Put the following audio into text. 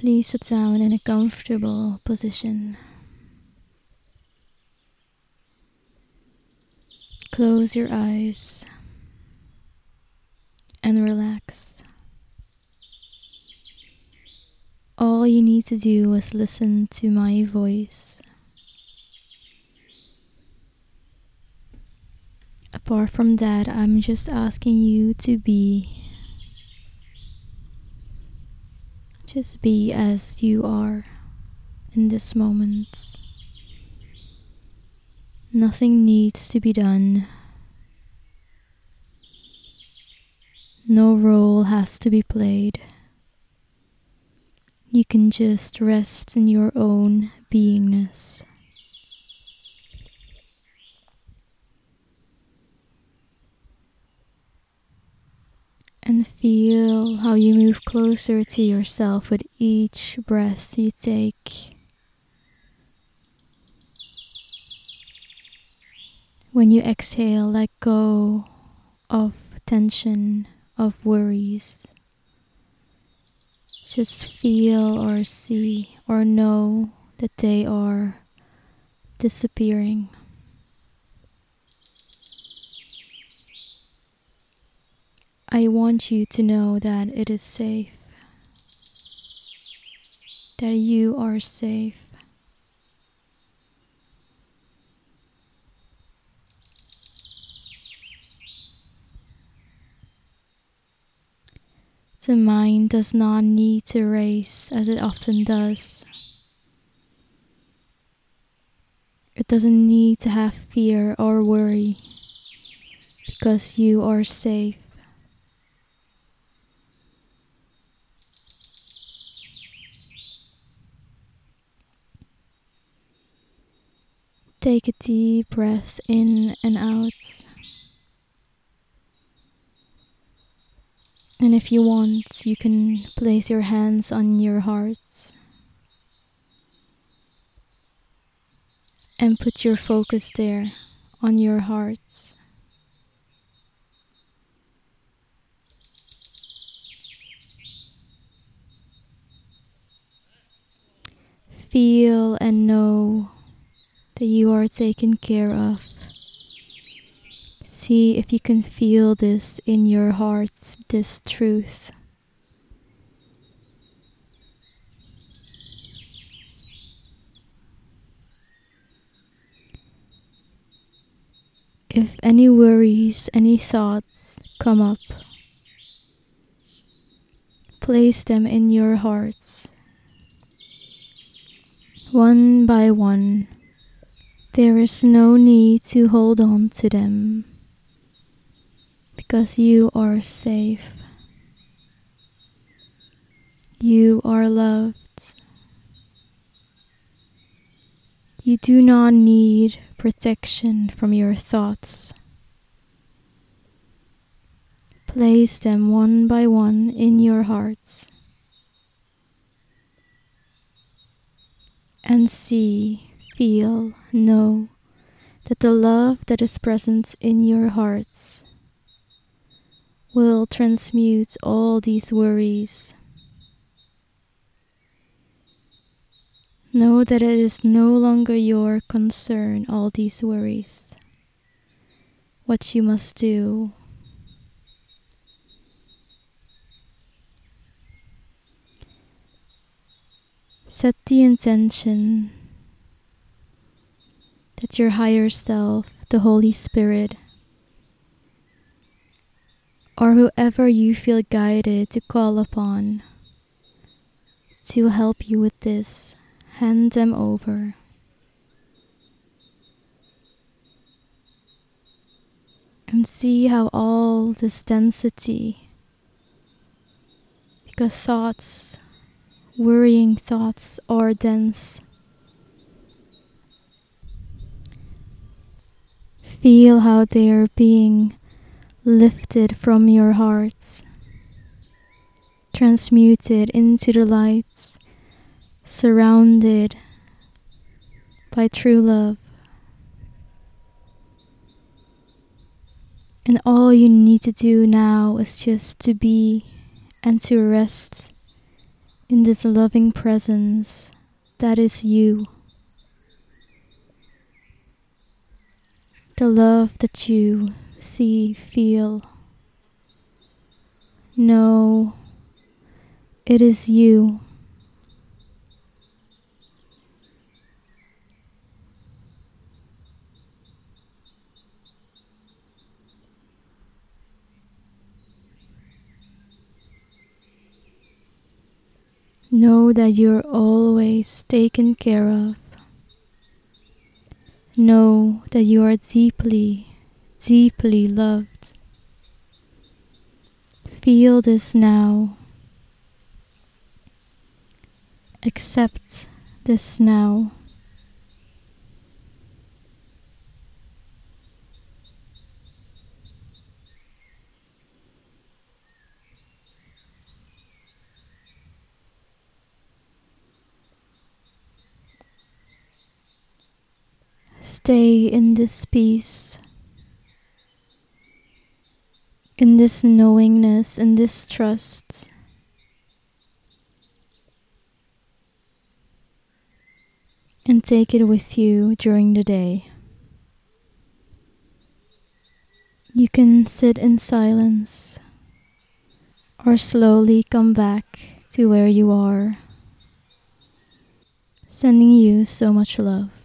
Please sit down in a comfortable position. Close your eyes and relax. All you need to do is listen to my voice. Apart from that, I'm just asking you to be. Just be as you are in this moment. Nothing needs to be done. No role has to be played. You can just rest in your own beingness. And feel how you move closer to yourself with each breath you take. When you exhale, let go of tension, of worries. Just feel or see or know that they are disappearing. I want you to know that it is safe, that you are safe. The mind does not need to race as it often does. It doesn't need to have fear or worry because you are safe. Take a deep breath in and out. And if you want, you can place your hands on your heart and put your focus there on your heart. Feel and know that you are taken care of. See if you can feel this in your heart, this truth. If any worries, any thoughts come up, place them in your hearts. One by one, there is no need to hold on to them because you are safe. You are loved. You do not need protection from your thoughts. Place them one by one in your hearts and see, feel, know that the love that is present in your hearts will transmute all these worries. Know that it is no longer your concern, all these worries. What you must do. Set the intention that your higher self, the Holy Spirit, or whoever you feel guided to call upon to help you with this, hand them over. And see how all this density, because thoughts, worrying thoughts, are dense. Feel how they are being lifted from your hearts, transmuted into the lights, surrounded by true love. And all you need to do now is just to be and to rest in this loving presence that is you. The love that you see, feel, know, it is you. Know that you're always taken care of. Know that you are deeply, deeply loved. Feel this now. Accept this now. Stay in this peace, in this knowingness, in this trust. And take it with you during the day. You can sit in silence or slowly come back to where you are. Sending you so much love.